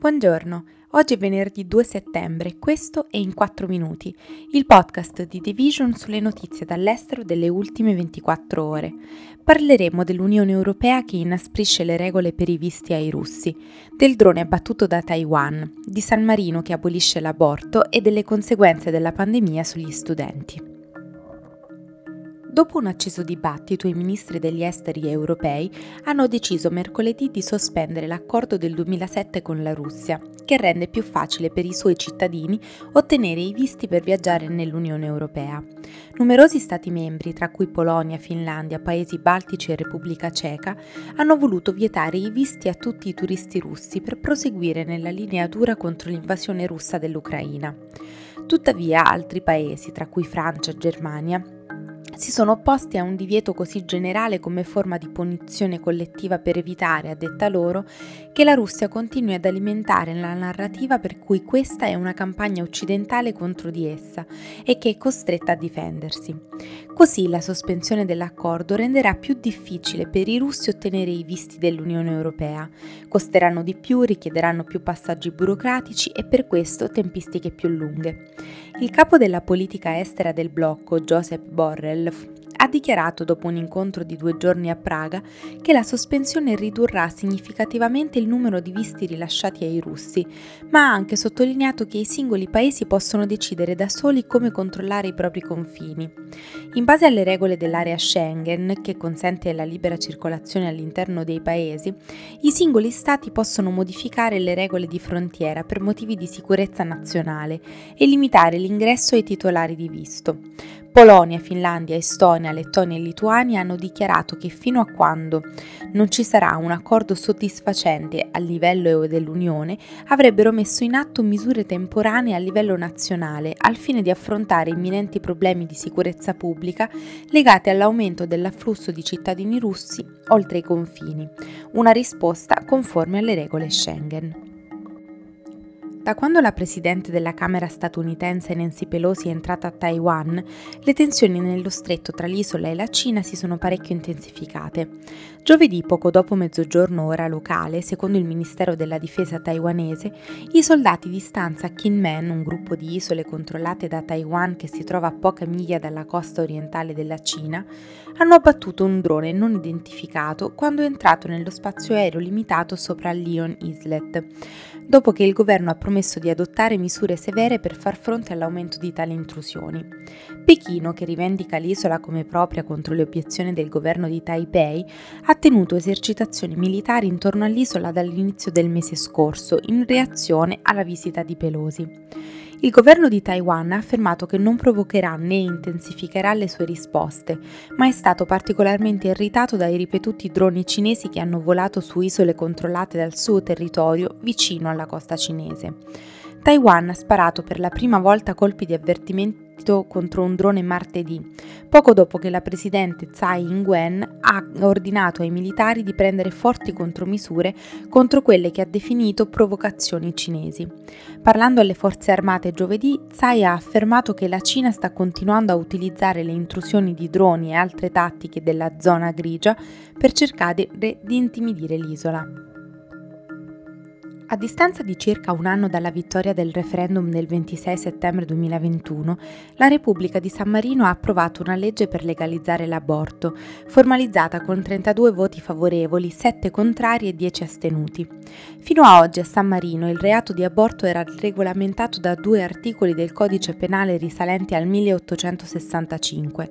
Buongiorno, oggi è venerdì 2 settembre, questo è In 4 Minuti, il podcast di Division sulle notizie dall'estero delle ultime 24 ore. Parleremo dell'Unione Europea che inasprisce le regole per i visti ai russi, del drone abbattuto da Taiwan, di San Marino che abolisce l'aborto e delle conseguenze della pandemia sugli studenti. Dopo un acceso dibattito, i ministri degli esteri europei hanno deciso mercoledì di sospendere l'accordo del 2007 con la Russia, che rende più facile per i suoi cittadini ottenere i visti per viaggiare nell'Unione Europea. Numerosi Stati membri, tra cui Polonia, Finlandia, Paesi Baltici e Repubblica Ceca, hanno voluto vietare i visti a tutti i turisti russi per proseguire nella linea dura contro l'invasione russa dell'Ucraina. Tuttavia altri paesi, tra cui Francia e Germania, si sono opposti a un divieto così generale come forma di punizione collettiva per evitare, a detta loro, che la Russia continui ad alimentare la narrativa per cui questa è una campagna occidentale contro di essa e che è costretta a difendersi. Così la sospensione dell'accordo renderà più difficile per i russi ottenere i visti dell'Unione Europea, costeranno di più, richiederanno più passaggi burocratici e per questo tempistiche più lunghe. Il capo della politica estera del blocco, Joseph Borrell, ha dichiarato dopo un incontro di due giorni a Praga che la sospensione ridurrà significativamente il numero di visti rilasciati ai russi, ma ha anche sottolineato che i singoli paesi possono decidere da soli come controllare i propri confini. In base alle regole dell'area Schengen, che consente la libera circolazione all'interno dei paesi, i singoli stati possono modificare le regole di frontiera per motivi di sicurezza nazionale e limitare l'ingresso ai titolari di visto. Polonia, Finlandia, Estonia, Lettonia e Lituania hanno dichiarato che fino a quando non ci sarà un accordo soddisfacente a livello dell'Unione avrebbero messo in atto misure temporanee a livello nazionale al fine di affrontare imminenti problemi di sicurezza pubblica legati all'aumento dell'afflusso di cittadini russi oltre i confini, una risposta conforme alle regole Schengen. Da quando la presidente della Camera statunitense Nancy Pelosi è entrata a Taiwan, le tensioni nello stretto tra l'isola e la Cina si sono parecchio intensificate. Giovedì, poco dopo mezzogiorno ora locale, secondo il Ministero della Difesa taiwanese, i soldati di stanza Kinmen, un gruppo di isole controllate da Taiwan che si trova a poche miglia dalla costa orientale della Cina, hanno abbattuto un drone non identificato quando è entrato nello spazio aereo limitato sopra Leon Islet, dopo che il governo ha promesso di adottare misure severe per far fronte all'aumento di tali intrusioni. Pechino, che rivendica l'isola come propria contro le obiezioni del governo di Taipei, ha tenuto esercitazioni militari intorno all'isola dall'inizio del mese scorso in reazione alla visita di Pelosi. Il governo di Taiwan ha affermato che non provocherà né intensificherà le sue risposte, ma è stato particolarmente irritato dai ripetuti droni cinesi che hanno volato su isole controllate dal suo territorio vicino alla costa cinese. Taiwan ha sparato per la prima volta colpi di avvertimento contro un drone martedì, poco dopo che la presidente Tsai Ing-wen ha ordinato ai militari di prendere forti contromisure contro quelle che ha definito provocazioni cinesi. Parlando alle forze armate giovedì, Tsai ha affermato che la Cina sta continuando a utilizzare le intrusioni di droni e altre tattiche della zona grigia per cercare di intimidire l'isola. A distanza di circa un anno dalla vittoria del referendum del 26 settembre 2021, la Repubblica di San Marino ha approvato una legge per legalizzare l'aborto, formalizzata con 32 voti favorevoli, 7 contrari e 10 astenuti. Fino a oggi a San Marino il reato di aborto era regolamentato da due articoli del codice penale risalenti al 1865,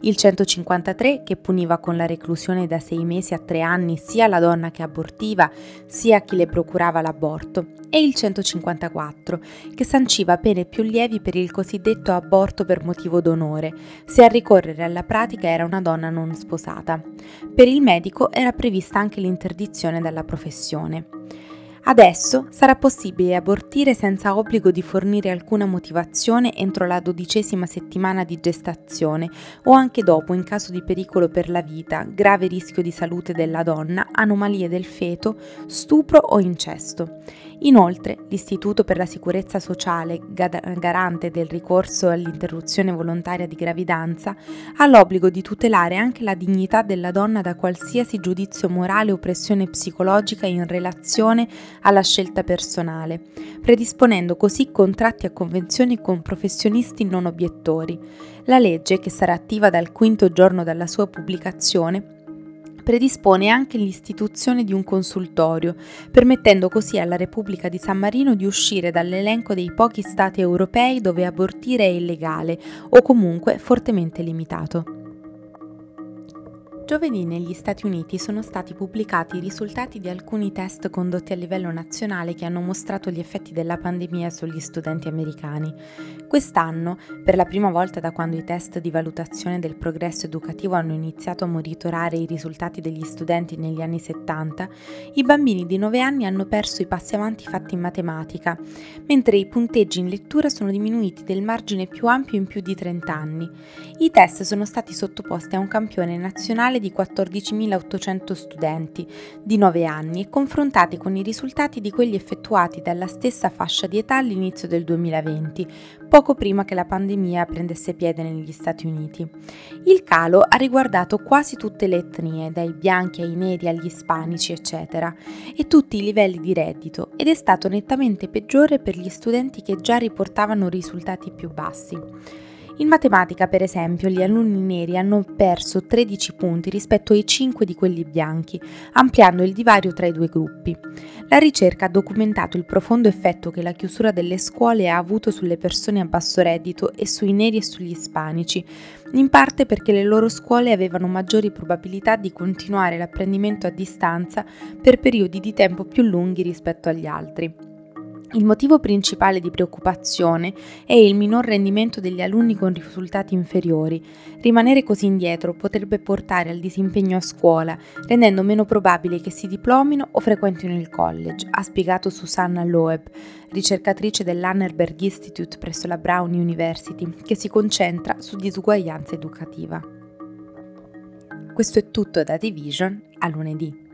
il 153 che puniva con la reclusione da 6 mesi a 3 anni sia la donna che abortiva sia chi le procurava l'aborto aborto e il 154, che sanciva pene più lievi per il cosiddetto aborto per motivo d'onore, se a ricorrere alla pratica era una donna non sposata. Per il medico era prevista anche l'interdizione dalla professione. Adesso sarà possibile abortire senza obbligo di fornire alcuna motivazione entro la dodicesima settimana di gestazione o anche dopo in caso di pericolo per la vita, grave rischio di salute della donna, anomalie del feto, stupro o incesto. Inoltre, l'Istituto per la Sicurezza Sociale, garante del ricorso all'interruzione volontaria di gravidanza, ha l'obbligo di tutelare anche la dignità della donna da qualsiasi giudizio morale o pressione psicologica in relazione alla scelta personale, predisponendo così contratti a convenzioni con professionisti non obiettori. La legge, che sarà attiva dal quinto giorno dalla sua pubblicazione, predispone anche l'istituzione di un consultorio, permettendo così alla Repubblica di San Marino di uscire dall'elenco dei pochi stati europei dove abortire è illegale o comunque fortemente limitato. Giovedì negli Stati Uniti sono stati pubblicati i risultati di alcuni test condotti a livello nazionale che hanno mostrato gli effetti della pandemia sugli studenti americani. Quest'anno, per la prima volta da quando i test di valutazione del progresso educativo hanno iniziato a monitorare i risultati degli studenti negli anni 70, i bambini di 9 anni hanno perso i passi avanti fatti in matematica, mentre i punteggi in lettura sono diminuiti del margine più ampio in più di 30 anni. I test sono stati sottoposti a un campione nazionale totale di 14.800 studenti di 9 anni e confrontati con i risultati di quelli effettuati dalla stessa fascia di età all'inizio del 2020, poco prima che la pandemia prendesse piede negli Stati Uniti. Il calo ha riguardato quasi tutte le etnie, dai bianchi ai neri agli ispanici, eccetera, e tutti i livelli di reddito ed è stato nettamente peggiore per gli studenti che già riportavano risultati più bassi. In matematica, per esempio, gli alunni neri hanno perso 13 punti rispetto ai 5 di quelli bianchi, ampliando il divario tra i due gruppi. La ricerca ha documentato il profondo effetto che la chiusura delle scuole ha avuto sulle persone a basso reddito e sui neri e sugli ispanici, in parte perché le loro scuole avevano maggiori probabilità di continuare l'apprendimento a distanza per periodi di tempo più lunghi rispetto agli altri. Il motivo principale di preoccupazione è il minor rendimento degli alunni con risultati inferiori. Rimanere così indietro potrebbe portare al disimpegno a scuola, rendendo meno probabile che si diplomino o frequentino il college, ha spiegato Susanna Loeb, ricercatrice dell'Annerberg Institute presso la Brown University, che si concentra su disuguaglianza educativa. Questo è tutto da Division, a lunedì.